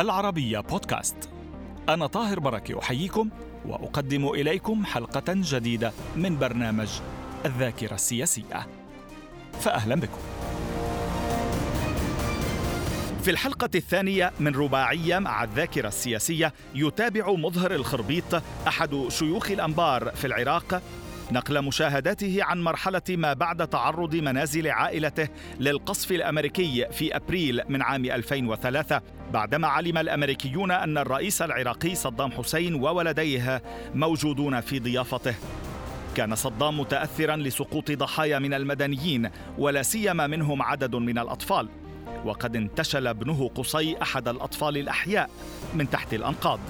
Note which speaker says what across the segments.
Speaker 1: العربية بودكاست. أنا طاهر بركة أحييكم وأقدم إليكم حلقة جديدة من برنامج الذاكرة السياسية. فأهلا بكم. في الحلقة الثانية من رباعية مع الذاكرة السياسية يتابع مظهر الخربيط أحد شيوخ الأنبار في العراق نقل مشاهداته عن مرحلة ما بعد تعرض منازل عائلته للقصف الأمريكي في أبريل من عام 2003 بعدما علم الأمريكيون أن الرئيس العراقي صدام حسين وولديه موجودون في ضيافته. كان صدام متاثرا لسقوط ضحايا من المدنيين ولا سيما منهم عدد من الأطفال. وقد انتشل ابنه قصي أحد الأطفال الأحياء من تحت الأنقاض.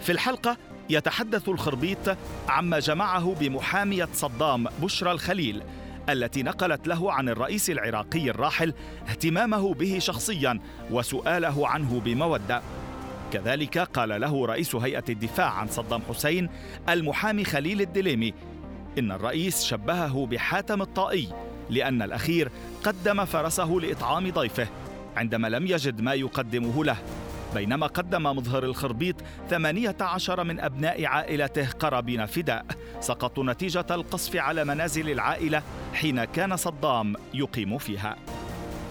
Speaker 1: في الحلقة يتحدث الخربيط عما جمعه بمحامية صدام بشرى الخليل التي نقلت له عن الرئيس العراقي الراحل اهتمامه به شخصيا وسؤاله عنه بمودة. كذلك قال له رئيس هيئة الدفاع عن صدام حسين المحامي خليل الدليمي إن الرئيس شبهه بحاتم الطائي لأن الأخير قدم فرسه لإطعام ضيفه عندما لم يجد ما يقدمه له. بينما قدم مظهر الخربيط ثمانية عشر من أبناء عائلته قرابين فداء. سقطوا نتيجة القصف على منازل العائلة حين كان صدام يقيم فيها.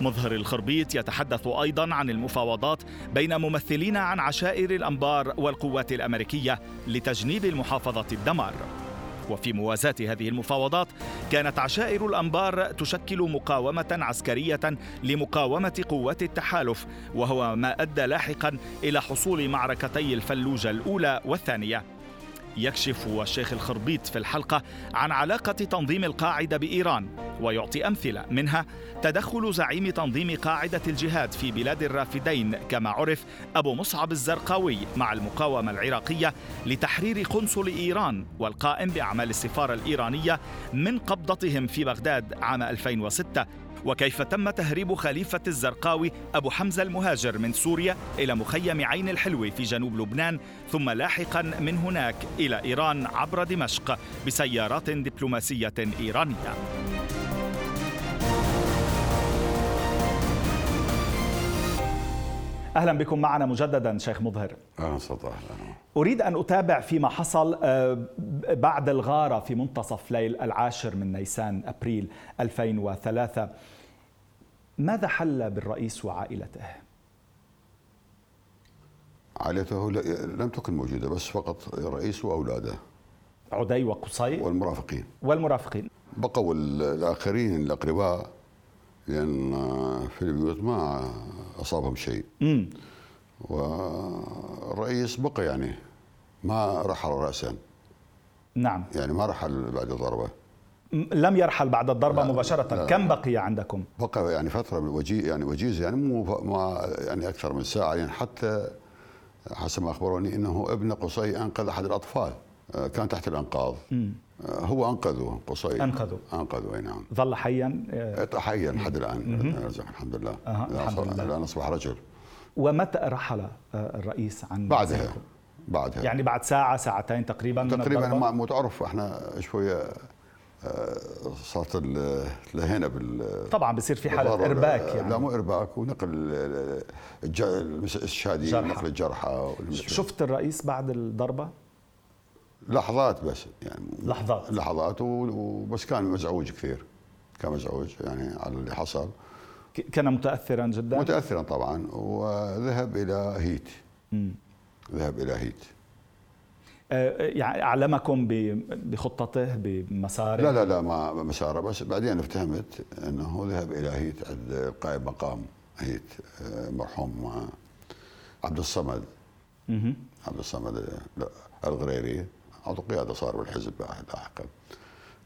Speaker 1: مظهر الخربيط يتحدث أيضا عن المفاوضات بين ممثلين عن عشائر الأنبار والقوات الأمريكية لتجنيب المحافظة الدمار. وفي موازاة هذه المفاوضات كانت عشائر الأنبار تشكل مقاومة عسكرية لمقاومة قوات التحالف وهو ما أدى لاحقا إلى حصول معركتي الفلوجة الأولى والثانية. يكشف الشيخ الخربيط في الحلقة عن علاقة تنظيم القاعدة بإيران ويعطي أمثلة منها تدخل زعيم تنظيم قاعدة الجهاد في بلاد الرافدين كما عرف أبو مصعب الزرقاوي مع المقاومة العراقية لتحرير قنصل إيران والقائم بأعمال السفارة الإيرانية من قبضتهم في بغداد عام 2006 وكيف تم تهريب خليفة الزرقاوي أبو حمزة المهاجر من سوريا إلى مخيم عين الحلو في جنوب لبنان ثم لاحقا من هناك إلى إيران عبر دمشق بسيارات دبلوماسية إيرانية. أهلا بكم معنا مجددا شيخ مظهر.
Speaker 2: أهلا وسهلا.
Speaker 1: أريد أن أتابع فيما حصل آه، بعد الغارة في منتصف ليل العاشر من نيسان أبريل 2003 ماذا حل بالرئيس وعائلته؟
Speaker 2: عائلته لم تكن موجودة بس فقط الرئيس وأولاده.
Speaker 1: عدي وقصي.
Speaker 2: والمرافقين.
Speaker 1: والمرافقين.
Speaker 2: بقوا الآخرين الأقرباء. لأن في البيوت ما أصابهم شيء. امم والرئيس بقى يعني ما رحل راسا.
Speaker 1: نعم.
Speaker 2: يعني ما رحل بعد الضربة.
Speaker 1: لم يرحل بعد الضربة لا مباشرة. لا. كم بقي عندكم؟
Speaker 2: بقى يعني فترة وجي يعني وجيز يعني مو ما يعني أكثر من ساعة. يعني حتى حسب ما أخبروني إنه ابن قصي أنقذ أحد الأطفال. آه، كان تحت الأنقاض. مم. آه، هو أنقذه قصي.
Speaker 1: أنقذه.
Speaker 2: أنقذه أي نعم.
Speaker 1: ظل حيا
Speaker 2: آه، حيا لحد الآن. الحمد لله. أه. الحمد لله. الآن أصبح رجل.
Speaker 1: ومتى رحل الرئيس عن
Speaker 2: بعدها. بعدها.
Speaker 1: يعني بعد ساعة ساعتين تقريبا
Speaker 2: تقريبا ما متعرف. إحنا شوية صارت لهنا بال
Speaker 1: طبعا بصير في حالة إرباك يعني.
Speaker 2: لا مو إرباك ونقل الشهادين نقل الجرحى
Speaker 1: شفت الرئيس بعد الضربة؟
Speaker 2: لحظات بس يعني
Speaker 1: لحظات.
Speaker 2: لحظات وبس كان مزعوج كثير كان مزعوج يعني على اللي حصل.
Speaker 1: كان متاثرا جدا؟
Speaker 2: متاثرا طبعا وذهب إلى هيت. مم. ذهب إلى هيت.
Speaker 1: آه، يعني أعلمكم بخطته بمساره؟
Speaker 2: لا لا لا ما مساره بس بعدين افتهمت إنه ذهب إلى هيت عند قائد مقام هيت آه، مرحوم عبد الصمد. عبد الصمد الغريري. عضو قياده صار بالحزب لاحقا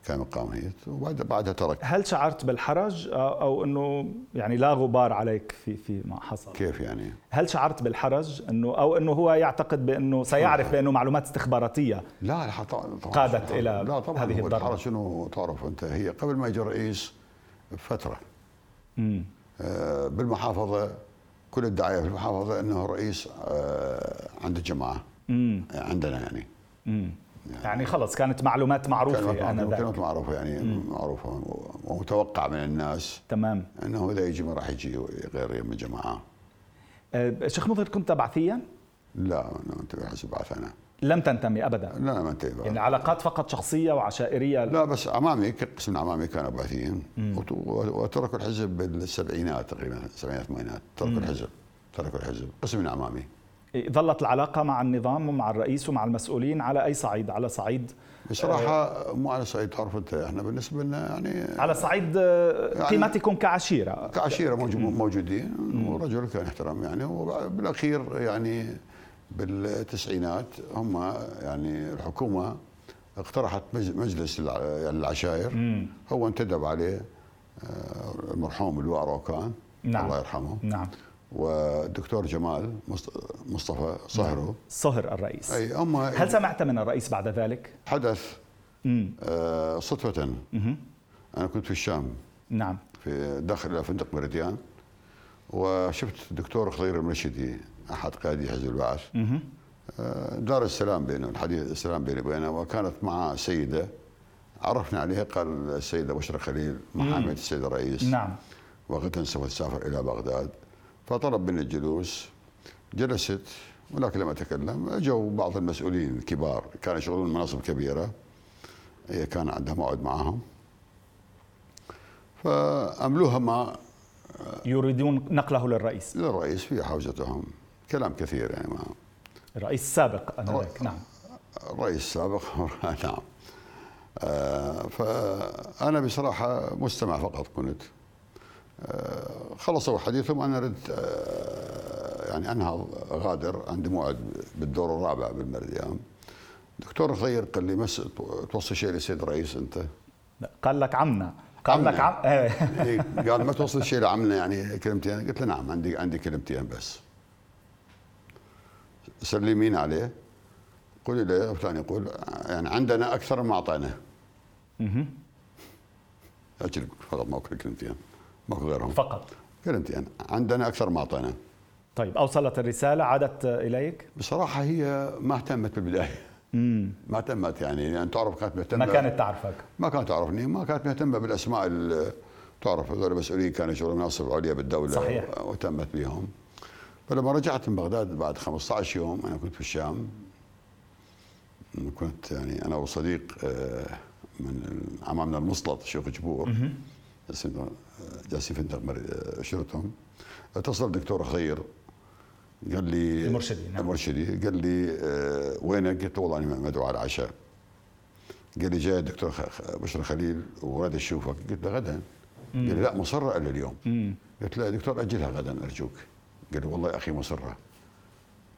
Speaker 2: كان مقام وبعد بعدها ترك.
Speaker 1: هل شعرت بالحرج؟ أو إنه يعني لا غبار عليك في في ما حصل؟
Speaker 2: كيف يعني؟
Speaker 1: هل شعرت بالحرج انه أو إنه هو يعتقد بانه سيعرف بإنه معلومات استخباراتية
Speaker 2: لا طبعا
Speaker 1: قادت إلى
Speaker 2: لا طبعا
Speaker 1: هذه الضربة؟
Speaker 2: الحرج شنو تعرف أنت؟ هي قبل ما يجي الرئيس بفتره امم آه بالمحافظة كل الدعاية في المحافظة إنه الرئيس آه عند الجماعة. امم عندنا يعني.
Speaker 1: امم يعني خلص كانت معلومات معروفة
Speaker 2: كانت أنا كانت معروفة يعني مم. معروفة ومتوقع من الناس
Speaker 1: تمام.
Speaker 2: إنه إذا يجي ما راح يجي غير من الجماعه
Speaker 1: أه، شيخ مظهر كنت بعثيا؟
Speaker 2: لا أنا أنتبه حزب بعث أنا.
Speaker 1: لم تنتمي ابدا؟
Speaker 2: لا ما أنتبه.
Speaker 1: يعني علاقات فقط شخصية وعشائرية؟
Speaker 2: لا بس عمامي قسم من عمامي كانوا بعثيين وت- وتركوا الحزب بالسبعينات تقريبا السبعينات الثمانينات تركوا الحزب تركوا الحزب. قسم من عمامي
Speaker 1: ظلت العلاقة مع النظام ومع الرئيس ومع المسؤولين على أي صعيد؟ على صعيد
Speaker 2: بصراحة مو على صعيد تعرف أنت إحنا بالنسبة لنا يعني
Speaker 1: على صعيد أه،
Speaker 2: يعني-
Speaker 1: قيمتكم كعشيرة.
Speaker 2: كعشيرة موجو- موجودين ورجل كان يحترم يعني وبالأخير يعني بالتسعينات هم يعني الحكومة اقترحت مج- مجلس يعني العشائر هو انتدب عليه آه، المرحوم اللواء روكان
Speaker 1: نعم.
Speaker 2: الله يرحمه.
Speaker 1: نعم.
Speaker 2: والدكتور جمال مص- مصطفى صهرو
Speaker 1: صهر الرئيس.
Speaker 2: أي هم
Speaker 1: هل سمعت من الرئيس بعد ذلك؟
Speaker 2: حدث
Speaker 1: مم.
Speaker 2: آه، صدفة. أنا كنت في الشام.
Speaker 1: نعم.
Speaker 2: في داخل فندق ميريديان. وشفت الدكتور خضير المرشدي أحد قائدي حزب البعث. آه، دار السلام بينه الحديث السلام بيني وبينه وكانت معه سيده. عرفنا عليها قال السيدة بشرى خليل محامية السيد الرئيس.
Speaker 1: نعم.
Speaker 2: وغدا سوف تسافر إلى بغداد. فطلب مني الجلوس جلست ولكن لم أتكلم. اجوا بعض المسؤولين الكبار كانوا يشغلون مناصب كبيرة. هي كان عندها موعد معهم فأملوها ما
Speaker 1: يريدون نقله للرئيس.
Speaker 2: للرئيس في حوزتهم. كلام كثير يعني ما.
Speaker 1: الرئيس السابق انذاك نعم.
Speaker 2: الرئيس السابق نعم. آه، فأنا بصراحة مستمع فقط كنت خلصوا حديثهم أنا ردت آه، يعني أنهض غادر عندي موعد بالدور الرابع بالمرديان دكتور خير قال لي مس توصي شيء للسيد الرئيس
Speaker 1: لا، قال لك عمنا. قال
Speaker 2: عمنا.
Speaker 1: لك عم إيه.
Speaker 2: إيه، قال ما توصل شيء لعمنا يعني كلمتين. قلت له نعم عندي عندي كلمتين بس. سلمين عليه؟ قولي له فلان يقول يعني عندنا أكثر ما اعطانا
Speaker 1: مهم.
Speaker 2: أجل فقط ماكو كلمتين ماكو غيرهم.
Speaker 1: فقط.
Speaker 2: كلمتين عندنا أكثر ما اعطانا
Speaker 1: طيب أوصلت الرسالة عادت إليك؟
Speaker 2: بصراحة هي ما اهتمت بالبداية.
Speaker 1: امم
Speaker 2: ما اهتمت يعني يعني تعرف كانت مهتمة
Speaker 1: ما كانت تعرفك.
Speaker 2: ما كانت تعرفني. ما كانت مهتمة بالأسماء ال- تعرف. هذول المسؤولين كانوا يشغلون مناصب عليا بالدولة
Speaker 1: صحيح.
Speaker 2: واهتمت بهم فلما رجعت من بغداد بعد 15 يوم أنا كنت في الشام. كنت يعني أنا وصديق آه، من عمامنا المسلط شيخ جبور. جالسين في فندق مر- آه، شيراتون اتصل الدكتور خير قال لي
Speaker 1: المرشدي، نعم.
Speaker 2: المرشدي قال لي آه، وينك؟ قلت له والله أنا مدعو على العشاء قال لي جاي الدكتور بشر خليل وغدا أشوفك. قلت له غدا؟ قال لي لا مصرة الا اليوم.
Speaker 1: امم
Speaker 2: قلت له دكتور أجلها غدا أرجوك. قال لي والله يا أخي مصرة.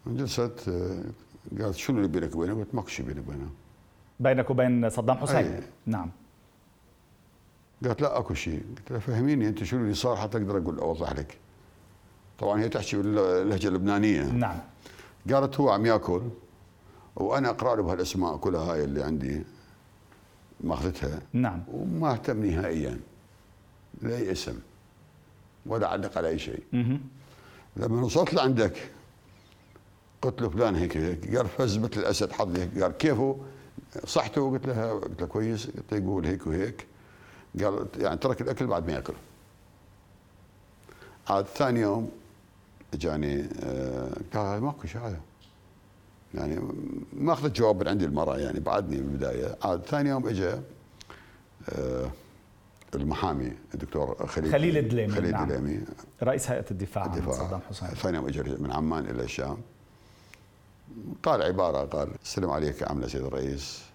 Speaker 2: جلست آه، قالت شنو اللي بينك وبينه؟ قلت ماكو شيء بيني وبينه.
Speaker 1: بينك وبين صدام حسين.
Speaker 2: أي.
Speaker 1: نعم.
Speaker 2: قالت لا أكو شيء. قلت لها فهميني أنت شنو اللي صار؟ حتى أقدر أقول أوضح لك. طبعا هي تحكي باللهجة اللبنانية.
Speaker 1: نعم.
Speaker 2: قالت هو عم يأكل وأنا أقرأ له بهالأسماء كلها هاي اللي عندي ماخذتها.
Speaker 1: نعم.
Speaker 2: وما اهتم نهائيا لأي اسم ولا علق على أي شيء. لما وصلت لعندك قلت له فلان هيك هيك قال فز مثل الأسد حظي قال كيفه؟ صحته؟ قلت له قلت له كويس. قلت له يقول هيك وهيك. قال يعني ترك الأكل بعد ما ياكل عاد ثاني يوم اجاني آه، قال ماكو شيء هذا يعني ما اخذت جواب من عندي المراه يعني بعدني بالبدايه عاد ثاني يوم اجى آه، المحامي الدكتور خليل
Speaker 1: خليل الدليمي،
Speaker 2: خليل
Speaker 1: نعم.
Speaker 2: الدليمي.
Speaker 1: رئيس هيئة الدفاع, عن
Speaker 2: الدفاع.
Speaker 1: صدام حسين.
Speaker 2: ثاني يوم اجى من عمان إلى الشام. قال عبارة قال السلام عليك يا عمنا سيد الرئيس.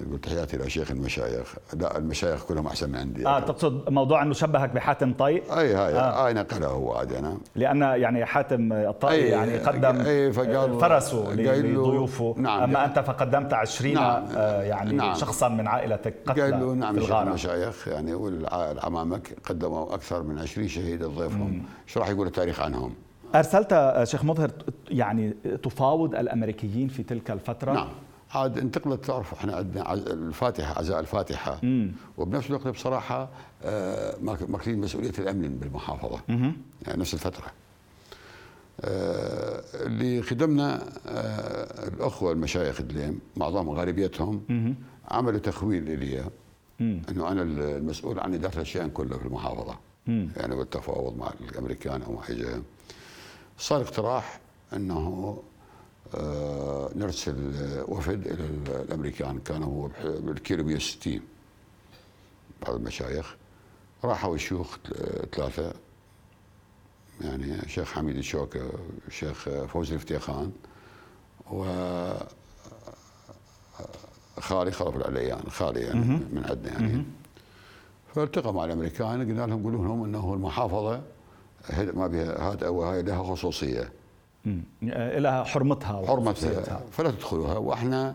Speaker 2: يقول تحياتي لشيخ المشايخ لا المشايخ كلهم أحسن من عندي
Speaker 1: آه تقصد موضوع إنه شبهك بحاتم طي
Speaker 2: أي هاي
Speaker 1: آه.
Speaker 2: آه. اي نقلها هو عادي أنا
Speaker 1: لأن يعني حاتم الطائي
Speaker 2: أي-
Speaker 1: يعني قدم
Speaker 2: أي فقال-
Speaker 1: فرسه
Speaker 2: قال له-
Speaker 1: لضيوفه
Speaker 2: نعم.
Speaker 1: أما أنت فقدمت عشرين
Speaker 2: نعم.
Speaker 1: آه، يعني
Speaker 2: نعم.
Speaker 1: شخصا من عائلتك قتلى
Speaker 2: قال له نعم شيخ المشايخ يعني والعمامك قدموا أكثر من 20 شهيد لضيفهم شو راح يقول التاريخ عنهم؟
Speaker 1: أرسلت آه، شيخ مظهر يعني تفاوض الأمريكيين في تلك الفترة
Speaker 2: نعم عاد انتقلت تعرف إحنا عندنا الفاتحة عزاء الفاتحة. وبنفس الوقت بصراحة آه، ماكلين مسؤولية الأمن بالمحافظة. يعني نفس الفترة. آه، اللي خدمنا آه، الأخوة المشايخ الدليم معظمهم غالبيتهم عملوا تخويل إلي. إنه أنا المسؤول عن اداره الشأن كله في المحافظة. يعني بالتفاوض مع الأمريكان أو مع حاجة صار اقتراح إنه نرسل وفد إلى الأمريكان. كان هو بالكيلو 160 بعض المشايخ راحوا الشيوخ ثلاثة. يعني الشيخ حميد الشوكة الشيخ فوزي الفتيخان و خالي خلف العليان خالي يعني من عندنا يعني. فالتقى مع الأمريكان قلنا لهم قولوا لهم إنه المحافظة ما بها هذا وهي لها خصوصية.
Speaker 1: لها حرمتها
Speaker 2: حرمتها. فلا تدخلوها. وإحنا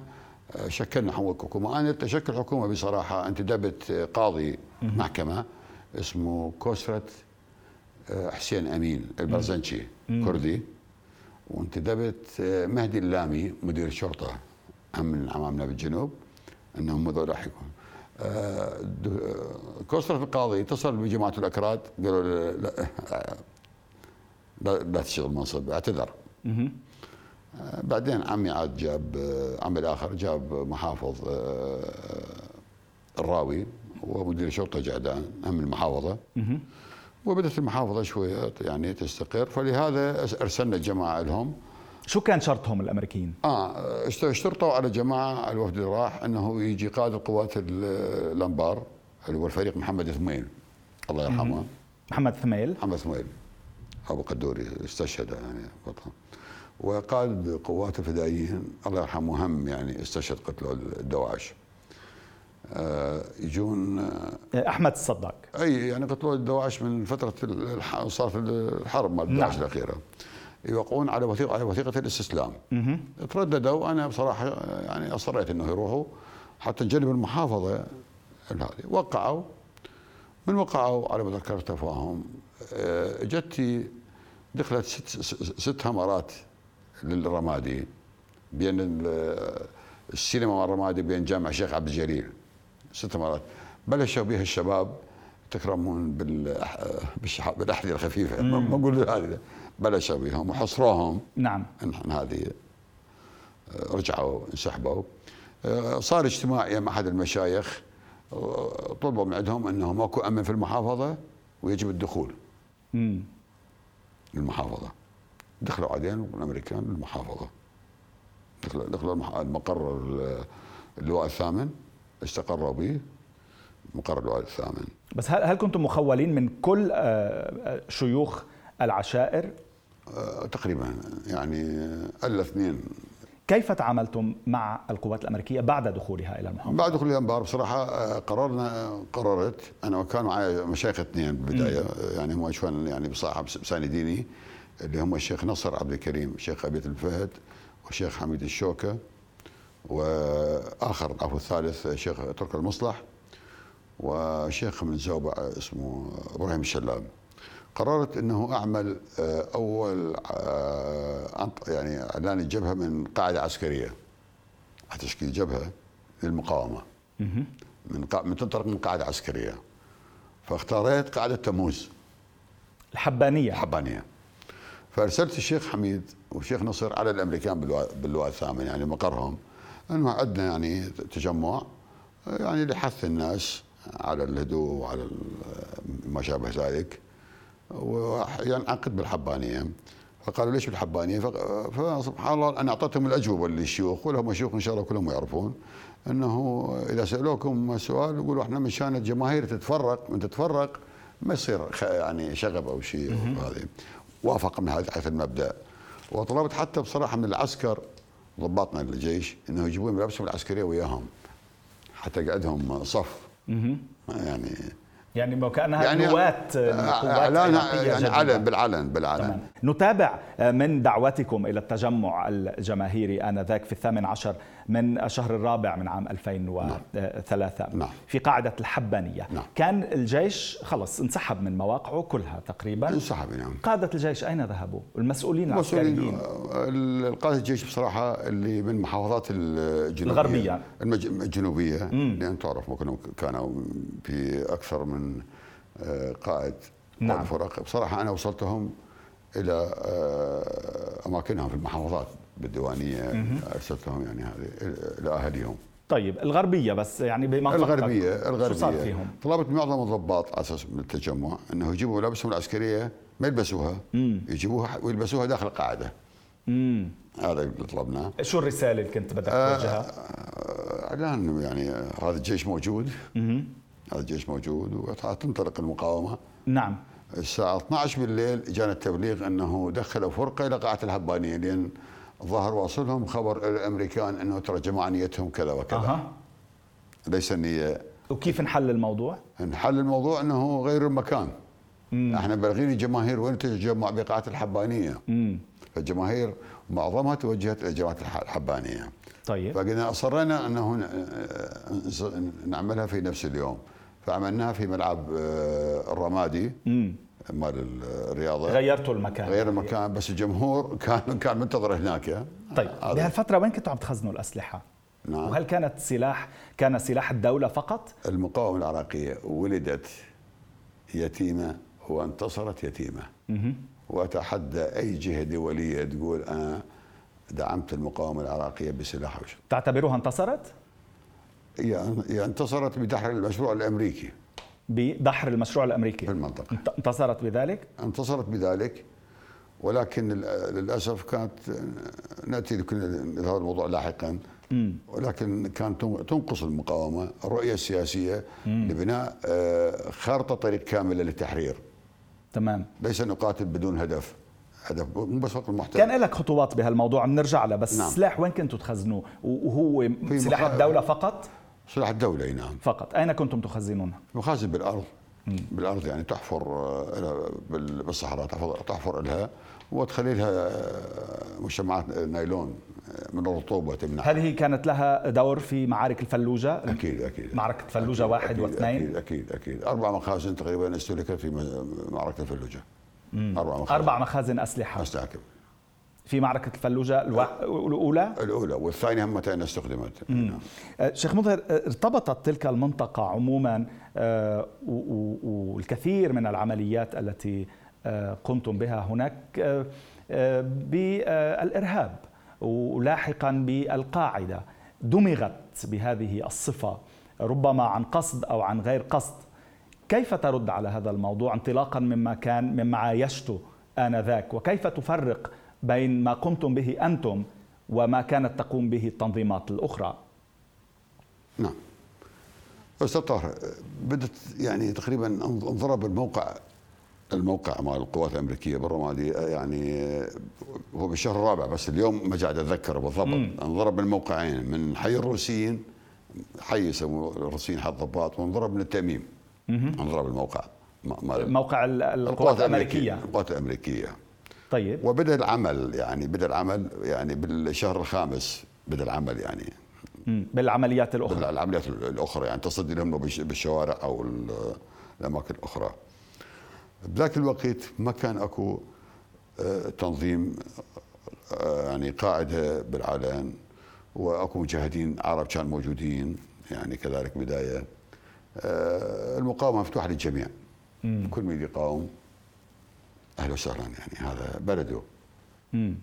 Speaker 2: شكلنا حكومه أنا تشكل حكومة بصراحة. انتدبت قاضي محكمة اسمه كوسرة آه، حسين أمين البرزنشي كردي. وانتدبت آه، مهدي اللامي مدير الشرطه هم من عمامنا بالجنوب أنهم هذول راح يكون؟ كوسرة القاضي اتصل بجماعة الأكراد قالوا لا تشتغل منصب اعتذر. آه، بعدين عمي عاد جاب عمي الآخر جاب محافظ الراوي ومدير شرطه جعدان هم المحافظة. وبدأت المحافظة شوية يعني تستقر. فلهذا أرسلنا جماعة لهم.
Speaker 1: شو كان شرطهم الأمريكيين؟
Speaker 2: آه اشترطوا على جماعة الوفد اللي راح إنه يجي قائد القوات الأنبار اللي هو الفريق محمد ثميل. الله يرحمه.
Speaker 1: محمد ثميل.
Speaker 2: محمد ثميل. أبو قدوري استشهد يعني بطل وقائد قوات الفدائيين الله يرحمه هم يعني استشهد قتلوا الدواعش. آه، يجون
Speaker 1: آه، أحمد الصداق.
Speaker 2: أي يعني قتلوا الدواعش من فترة صارت الحرب مال الدواعش نعم. الأخيرة. يوقعون على وثيقة على وثيقة الاستسلام. ترددوا أنا بصراحة يعني أصريت إنه يروحوا حتى نجنب المحافظة هذه وقعوا من وقعوا على ما ذكرت تفاهم آه، جتي دخلت ست ست همرات للرمادي بين السينما والرمادي بين جامع الشيخ عبد الجليل. ست مرات بلشوا بها الشباب تكرمون بالأحذية الخفيفة. ما أقول هذه. بلشوا بهم وحصروهم.
Speaker 1: نعم.
Speaker 2: هذه آه، رجعوا انسحبوا. آه، صار اجتماع مع أحد المشايخ. طلبوا من عندهم انه ماكو امن في المحافظة ويجب الدخول. امم للمحافظة. دخلوا بعدين الأمريكان للمحافظة. دخلوا دخلوا المقر اللواء الثامن استقروا به. مقر الوالد الثامن.
Speaker 1: بس هل هل كنتم مخولين من كل آه، آه، شيوخ العشائر؟
Speaker 2: آه، تقريبا يعني الا اثنين.
Speaker 1: كيف تعاملتم مع القوات الأمريكية بعد دخولها إلى المحافظة؟
Speaker 2: بعد دخول الانبار بصراحة قررنا قررت أنا وكان معي مشايخ اثنين بالبداية يعني هم شوان يعني بصاحب ديني اللي هم الشيخ نصر عبد الكريم الشيخ ابيت الفهد والشيخ حميد الشوكة وآخر أو الثالث شيخ ترك المصلح وشيخ من زوبع اسمه إبراهيم الشلام قررت إنه أعمل آه، أول آه، يعني إعلان الجبهة من قاعدة عسكرية تشكيل جبهة للمقاومة. من من تنطلق من قاعدة عسكرية. فاختاريت قاعدة تموز.
Speaker 1: الحبانية.
Speaker 2: الحبانية. فأرسلت الشيخ حميد والشيخ نصر على الأمريكان باللواء الثامن يعني مقرهم إنه عندنا يعني تجمع يعني لحث الناس على الهدوء وعلى ما شابه ذلك. وينعقد بالحبانية. فقالوا ليش بالحبانية؟ فسبحان الله أنا أعطيتهم الأجوبة للشيوخ ولهم شيوخ إن شاء الله كلهم يعرفون إنه إذا سألوكم سؤال يقولوا إحنا مشان الجماهير تتفرق من تتفرق ما يصير يعني شغب أو شيء هذه. وافق من هذا المبدأ. وطلبت حتى بصراحة من العسكر ضباطنا الجيش إنه يجيبون ملابسهم العسكرية وياهم حتى يقعدهم صف.
Speaker 1: يعني يعني وكانها يعني قوات
Speaker 2: اعلانها يعني علن بالعلن بالعلن تمام.
Speaker 1: نتابع من دعوتكم إلى التجمع الجماهيري آنذاك في الثامن عشر من الشهر الرابع من عام 2003 نعم. نعم. في قاعدة الحبانية. نعم. كان الجيش خلص انسحب من مواقعه كلها تقريبا.
Speaker 2: انسحب نعم.
Speaker 1: قادة الجيش أين ذهبوا؟ المسؤولين العسكريين.
Speaker 2: قادة الجيش بصراحة اللي من المحافظات الجنوبية.
Speaker 1: الغربية.
Speaker 2: الجنوبية. لأن تعرف كانوا في أكثر من من آه، قائد نعم. فرق. بصراحة أنا وصلتهم إلى آه، أماكنهم في المحافظات. بالديوانية أرسلتهم يعني هذه إلى أهليهم
Speaker 1: طيب الغربية بس يعني
Speaker 2: بمنطقتك. الغربية الغربية شو صار فيهم؟ طلبت معظم الضباط على أساس من التجمع أنه يجيبوا ملابسهم العسكرية ما يلبسوها. يجيبوها ويلبسوها داخل القاعدة.
Speaker 1: امم
Speaker 2: هذا اللي طلبناه.
Speaker 1: شو الرسالة اللي كنت بدك توجهها؟
Speaker 2: آه، الان يعني هذا الجيش موجود. هذا الجيش موجود وتنطلق المقاومة.
Speaker 1: نعم.
Speaker 2: الساعة 12 بالليل جانا التبليغ إنه دخلوا فرقة إلى قاعة الحبانيه لأن ظهر واصلهم خبر الامريكان انه ترى جماعة نيتهم كذا وكذا.
Speaker 1: أها.
Speaker 2: ليس النيه
Speaker 1: وكيف انحل الموضوع؟
Speaker 2: انحل الموضوع انه غير المكان.
Speaker 1: مم.
Speaker 2: إحنا بلغين الجماهير وين تتجمع بقاعه الحبانية؟
Speaker 1: امم
Speaker 2: فالجماهير معظمها توجهت إلى جماعة الح- الحبانية.
Speaker 1: طيب.
Speaker 2: فقلنا اصرينا انه نعملها في نفس اليوم. فعملناها في ملعب آه، الرمادي.
Speaker 1: امم
Speaker 2: مال الرياضة
Speaker 1: غيرتوا المكان
Speaker 2: غير المكان بس الجمهور كان كان منتظر هناك
Speaker 1: طيب. بهالفترة وين كنتوا عم تخزنوا الأسلحة؟
Speaker 2: نعم
Speaker 1: وهل كانت سلاح كان سلاح الدولة فقط؟
Speaker 2: المقاومة العراقية ولدت يتيمة وانتصرت يتيمة
Speaker 1: أها
Speaker 2: وأتحدى أي جهة دولية تقول أنا دعمت المقاومة العراقية بسلاح وش
Speaker 1: تعتبروها انتصرت؟
Speaker 2: هي انتصرت بدحر المشروع الأمريكي
Speaker 1: بدحر المشروع الأمريكي.
Speaker 2: في المنطقة.
Speaker 1: انت- انتصرت بذلك؟
Speaker 2: انتصرت بذلك ولكن لل- للأسف كانت نأتي لكل هذا الموضوع لاحقا. ولكن كانت تن- تنقص المقاومة الرؤية السياسية لبناء آه، خارطة طريق كامله للتحرير.
Speaker 1: تمام.
Speaker 2: ليس نقاتل بدون هدف. هدف مو بس فقط المحتل.
Speaker 1: كان لك خطوات بهالموضوع بنرجع لها بس
Speaker 2: نعم.
Speaker 1: السلاح وين كنتوا تخزنوه؟ وهو سلاح الدولة فقط؟
Speaker 2: سلاح الدولة أي نعم.
Speaker 1: فقط. أين كنتم تخزنونه
Speaker 2: مخازن بالأرض. بالأرض يعني تحفر آه، بالصحراء تحفر لها وتخلي لها آه، مجتمعات نايلون آه، من الرطوبة تمنع
Speaker 1: هل هي كانت لها دور في معارك الفلوجة؟
Speaker 2: أكيد أكيد.
Speaker 1: معركة فلوجة
Speaker 2: أكيد
Speaker 1: واحد
Speaker 2: أكيد
Speaker 1: واثنين.
Speaker 2: أكيد أكيد أكيد. أربع مخازن تقريبا استهلكت في م- معركة الفلوجة. أربع مخازن.
Speaker 1: أربع مخازن أسلحة.
Speaker 2: استعكب
Speaker 1: في معركة الفلوجة الوا- الأولى؟
Speaker 2: الأولى والثانية هم متى استخدمت.
Speaker 1: آه، شيخ مظهر آه، ارتبطت تلك المنطقة عموما آه، والكثير من العمليات التي قمتم بها هناك بالإرهاب ولاحقا بالقاعدة. دمغت بهذه الصفة ربما عن قصد أو عن غير قصد. كيف ترد على هذا الموضوع انطلاقا مما كان مما عايشته آنذاك؟ وكيف تفرق بين ما قمتم به أنتم وما كانت تقوم به التنظيمات الأخرى.
Speaker 2: نعم. أستاذ طاهر بدت يعني تقريبا انضرب الموقع الموقع مال القوات الأمريكية بالرمادي يعني هو بالشهر الرابع بس اليوم ما قاعد أتذكر بالضبط. انضرب من موقعين من حي الروسيين حي يسموه الروسيين حي الضباط وانضرب من التميم. انضرب الموقع.
Speaker 1: موقع ال- القوات الأمريكية.
Speaker 2: القوات الأمريكية.
Speaker 1: طيب.
Speaker 2: وبدأ العمل يعني بدأ العمل يعني بالشهر الخامس بدأ العمل يعني.
Speaker 1: بالعمليات الأخرى.
Speaker 2: العمليات الأخرى يعني تصدي لهم بالش- بالشوارع أو ال- الأماكن الأخرى. بذاك الوقت ما كان أكو آه، تنظيم آه، يعني قاعدة بالعلن وأكو مجاهدين عرب كانوا موجودين يعني كذلك بداية. آه، المقاومة مفتوحة للجميع. كل من يقاوم. أهلا وسهلا يعني هذا بلده.
Speaker 1: مم.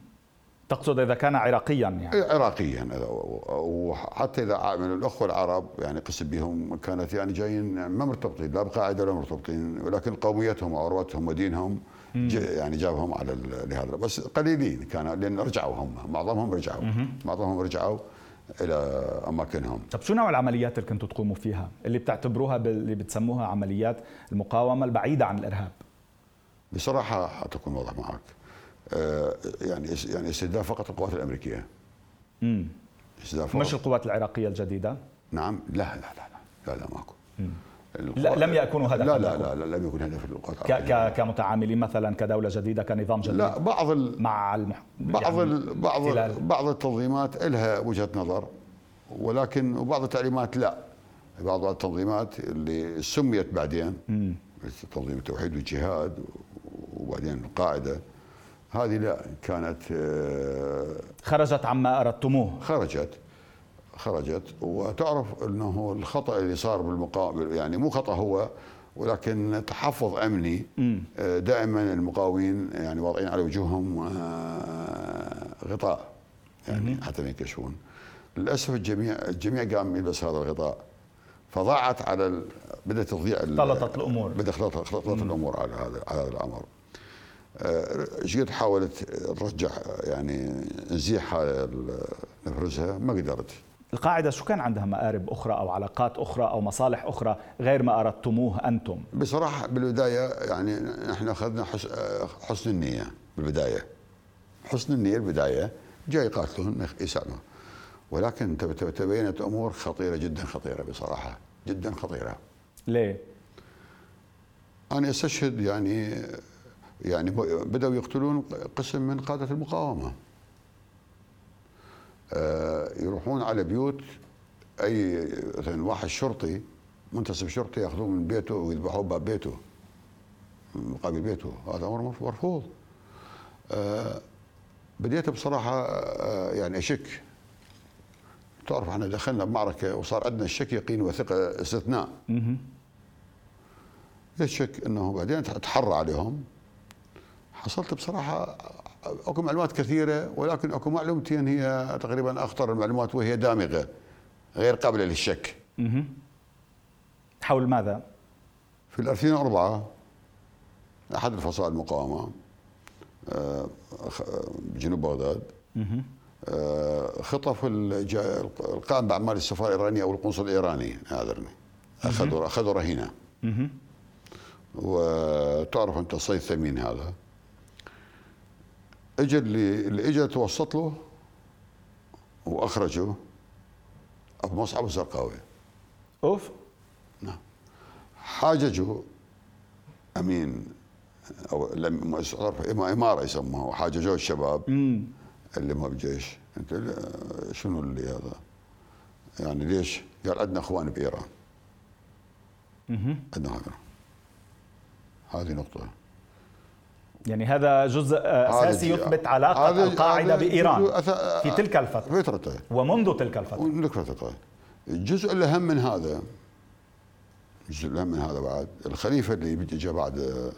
Speaker 1: تقصد إذا كان عراقيا يعني.
Speaker 2: عراقيا. وحتى إذا من الأخوة العرب يعني قسم بهم كانت يعني جايين ما مرتبطين لا بقاعدة ولا مرتبطين ولكن قوميتهم وعروتهم ودينهم يعني جابهم على لهذا. بس قليلين كانوا لأن رجعوا هم معظمهم رجعوا. معظمهم رجعوا إلى أماكنهم.
Speaker 1: طب شو نوع العمليات اللي كنتوا تقوموا فيها؟ اللي بتعتبروها اللي بتسموها عمليات المقاومة البعيدة عن الإرهاب؟
Speaker 2: بصراحة حتى اكون واضح معك. آه، يعني يعني استهداف فقط القوات الأمريكية.
Speaker 1: مم.
Speaker 2: استهداف فقط.
Speaker 1: مش القوات العراقية الجديدة؟
Speaker 2: نعم. لا لا لا لا لا, لا ماكو.
Speaker 1: لا لم يكونوا هدفا
Speaker 2: لا لا. لا, لا لم يكن هدف القوات
Speaker 1: ك- ك- كمتعاملين مثلا كدولة جديدة كنظام جديد؟
Speaker 2: لا بعض ال...
Speaker 1: مع المح...
Speaker 2: بعض
Speaker 1: يعني
Speaker 2: ال... بعض
Speaker 1: احتلال.
Speaker 2: بعض التنظيمات لها وجهة نظر ولكن وبعض التعليمات لا. بعض التنظيمات اللي سميت بعدين مثل تنظيم التوحيد والجهاد وبعدين القاعده هذه لا كانت آه،
Speaker 1: خرجت عما أردتموه.
Speaker 2: خرجت. خرجت. وتعرف إنه الخطأ اللي صار بالمقاومه يعني مو خطأ هو ولكن تحفظ أمني آه، دائما المقاومين يعني واضعين على وجوههم آه، غطاء. يعني حتى ما ينكشفون للأسف الجميع الجميع قام يلبس هذا الغطاء. فضاعت على ال... بدأت تضيع ال-
Speaker 1: اختلطت الأمور.
Speaker 2: بدأت اختلطت الأمور على هذا على هذا الأمر. إيش قد حاولت ترجع يعني نزيحها نفرزها ما قدرت.
Speaker 1: القاعدة شو كان عندها مآرب أخرى أو علاقات أخرى أو مصالح أخرى غير ما أردتموه أنتم؟
Speaker 2: بصراحة بالبداية يعني نحن أخذنا حسن النية بالبداية. حسن النية البداية جاي يقاتلون يساعدون ولكن تبينت أمور خطيرة جدا خطيرة بصراحة جدا خطيرة.
Speaker 1: ليه؟
Speaker 2: أنا أستشهد يعني يعني بدأوا يقتلون قسم من قادة المقاومة. آه، يروحون على بيوت أي مثلا واحد شرطي منتصب شرطي يأخذوه من بيته ويذبحوه باب بيته مقابل بيته. هذا أمر مرفوض. آه، بديت بصراحة آه، يعني أشك. تعرف إحنا دخلنا بمعركة وصار عندنا الشك يقين وثقة استثناء. الشك إنه بعدين تحرى عليهم. حصلت بصراحة أكو معلومات كثيرة ولكن أكو معلومتين هي تقريبا أخطر المعلومات وهي دامغة غير قابلة للشك.
Speaker 1: حول ماذا؟
Speaker 2: في 2004 أحد الفصائل المقاومة آه، بجنوب بغداد. آه، خطف القائم بأعمال السفارة الإيرانية أو القنصل الإيراني اعذرني اخذوا أخذوا رهينة. وتعرف أنت الصيد ثمين هذا؟ اجى اللي اللي اجى توسط له واخرجه ابو مصعب الزرقاوي.
Speaker 1: اوف.
Speaker 2: نعم. حاججوا امين أو إمارة يسموه حاججوه الشباب مم. اللي ما بجيش. انت شنو اللي هذا؟ يعني ليش؟ قال عندنا اخوان بإيران. عندنا هذه نقطة.
Speaker 1: يعني هذا جزء أساسي يثبت علاقة القاعدة بإيران في تلك
Speaker 2: الفترة.
Speaker 1: ومنذ تلك الفترة.
Speaker 2: منذ الفترة الجزء الأهم من هذا الجزء الأهم من هذا بعد الخليفة اللي بيجي جاء بعد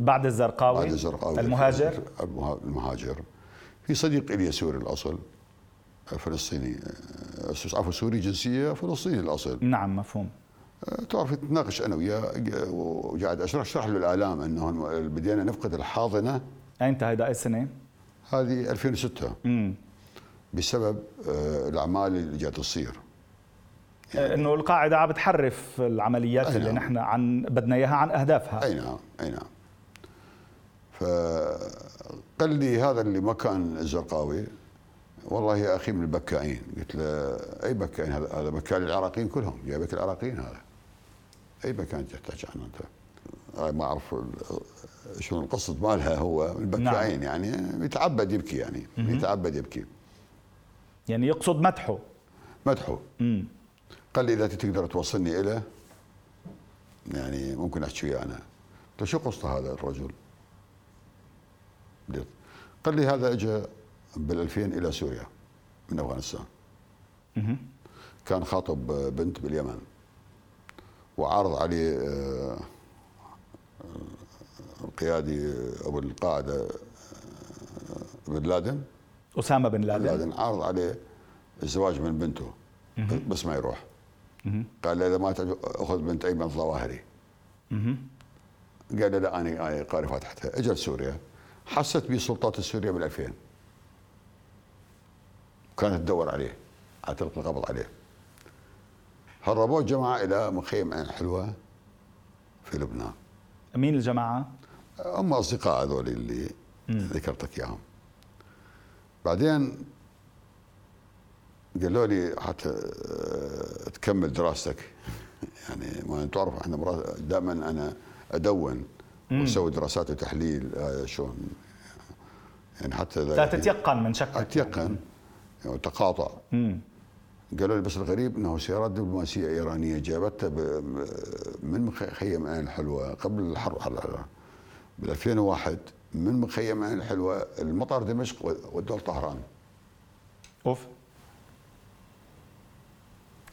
Speaker 1: بعد الزرقاوي
Speaker 2: بعد الزرقاوي.
Speaker 1: المهاجر.
Speaker 2: المهاجر. في صديق لي سوري الأصل فلسطيني عفوا سوري جنسية فلسطيني الأصل.
Speaker 1: نعم مفهوم.
Speaker 2: تعرف تناقش أنا وياه وقاعد أشرح أشرح له الالام إنه بدينا نفقد الحاضنة.
Speaker 1: ايمتى هيدا اي سنة؟
Speaker 2: هذه 2006 امم بسبب آه، الأعمال اللي جات تصير.
Speaker 1: يعني إنه القاعدة عم بتحرف العمليات اللي نعم. نحن عن بدنا إياها عن أهدافها.
Speaker 2: أي نعم أي نعم. فقال لي هذا اللي ما كان الزرقاوي. والله يا أخي من البكائين. قلت له أي بكائين؟ هذا هذا بكاء العراقيين كلهم. جايبك العراقيين هذا. أي مكان تحتاج عنه أنت؟ ما أعرف شو القصة مالها هو. البكائين نعم. يعني يتعبد يبكي يعني. يتعبد يبكي.
Speaker 1: يعني يقصد مدحه.
Speaker 2: مدحه. مم. قال لي إذا تقدر توصلني اليه يعني ممكن أحكي وياه أنا. قلت شو قصته هذا الرجل؟ قال لي هذا اجى بال 2000 إلى سوريا من أفغانستان. كان خاطب بنت باليمن. وعرض عليه آه، القيادي أبو القاعدة آه، بن لادن.
Speaker 1: أسامة بن لادن,
Speaker 2: بن لادن عرض عليه الزواج من بنته بس ما يروح. قال له إذا ما أخذ بنت ايمن ظواهري قال له لا أنا قاري فاتحتها. اجى سوريا حست به السلطات السورية بال 2000 كانت تدور عليه على تلقي القبض عليه. هربوه الجماعة إلى مخيم عين حلوة في لبنان.
Speaker 1: مين الجماعة؟
Speaker 2: هم أصدقاء هذول اللي م. ذكرتك إياهم. بعدين قالوا لي حتى آه، تكمل دراستك. يعني ما تعرف إحنا دائما أنا أدون وأسوي دراسات وتحليل آه، شلون
Speaker 1: يعني حتى لا تتيقن من شكلك.
Speaker 2: أتيقن وتقاطع. قالوا لي بس الغريب إنه سيارات دبلوماسية إيرانية جابتها من مخيم عين الحلوه قبل الحرب بال 2001 من مخيم عين الحلوه المطار دمشق ودوه طهران.
Speaker 1: أوف.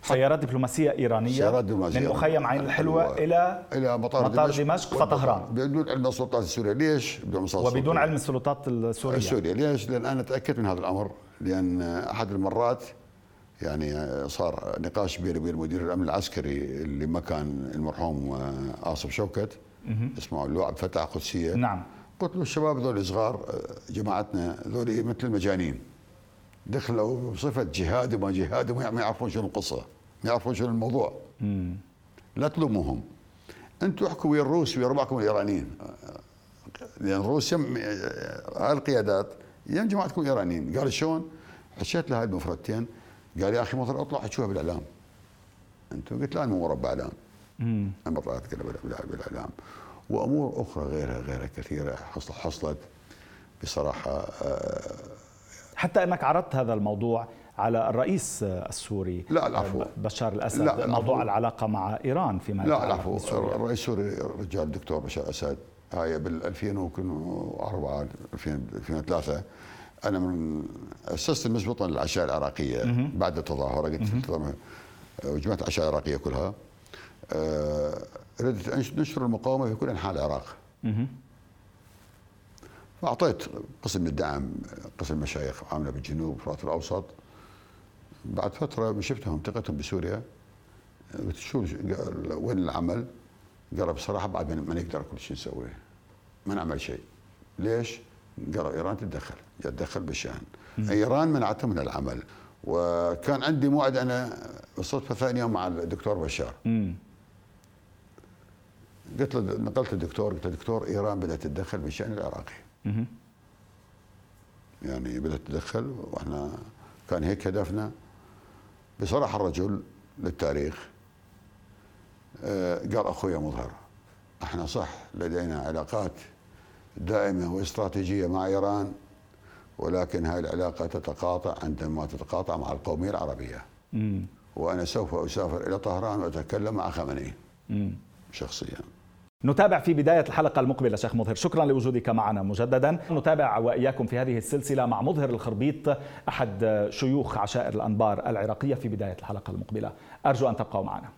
Speaker 1: سيارات دبلوماسية إيرانية سيارات دبلوماسية من مخيم عين الحلوة إلى
Speaker 2: إلى مطار,
Speaker 1: مطار دمشق, دمشق فطهران.
Speaker 2: بدون علم السلطات السورية. ليش؟ بدون
Speaker 1: وبدون علم السلطات السورية.
Speaker 2: السورية. ليش؟ لأن أنا تأكدت من هذا الأمر. لأن أحد المرات يعني صار نقاش بيني وبين مدير الأمن العسكري اللي مكان المرحوم آه، عاصم شوكت. اسمه اللواء فتح قدسية.
Speaker 1: نعم.
Speaker 2: قلت له الشباب ذول صغار آه، جماعتنا ذول مثل المجانين. دخلوا بصفة جهاد وما جهاد وما يعرفون شنو القصة ما يعرفون شنو الموضوع. مم. لا تلوموهم. أنتم احكوا ويا الروس ويا ربعكم الإيرانيين. لأن روسيا هاي القيادات يم جماعتكم الايرانيين قال شلون؟ حشيت له هاي المفردتين. قال يا أخي مطر أطلع حشوها بالإعلام. أنتم؟ قلت لا مو مربع إعلام. أنا طلعت كذا بالاعلام وأمور أخرى غيرها غيرها كثيرة حصلت بصراحة آه،
Speaker 1: حتى إنك عرضت هذا الموضوع على الرئيس السوري
Speaker 2: لا العفو.
Speaker 1: بشار الأسد لا موضوع العلاقة مع إيران فيما
Speaker 2: لا العفو. الرئيس السوري رجال الدكتور بشار الأسد هاي بال 2004 2003 أنا من أسست المزبوطه للعشاء العراقية بعد التظاهرة قلت وجمعت العشاء العراقية كلها. ردت نشر المقاومة في كل أنحاء العراق. فأعطيت قسم من الدعم قسم المشايخ عاملة بالجنوب الفرات الأوسط. بعد فترة شفتهم ثقتهم بسوريا. قلت شو وين العمل؟ قال بصراحة بعد ما نقدر كل شيء نسويه. ما نعمل شيء. ليش؟ قال إيران تتدخل. تتدخل بالشأن. إيران منعتهم من العمل. وكان عندي موعد أنا بالصدفة ثاني يوم مع الدكتور بشار. مم. قلت له نقلت الدكتور قلت له دكتور إيران بدأت تتدخل بالشأن العراقي. مم. يعني بدأت تتدخل وإحنا كان هيك هدفنا. بصراحة الرجل للتاريخ آه، قال اخويا مظهر إحنا صح لدينا علاقات دائمة واستراتيجية مع إيران ولكن هذه العلاقة تتقاطع عندما تتقاطع مع القومية العربية. مم. وأنا سوف أسافر إلى طهران وأتكلم مع خمنئي شخصيا.
Speaker 1: نتابع في بداية الحلقة المقبلة شيخ مظهر شكرا لوجودك معنا مجددا نتابع وإياكم في هذه السلسلة مع مظهر الخربيط أحد شيوخ عشائر الأنبار العراقية في بداية الحلقة المقبلة أرجو أن تبقوا معنا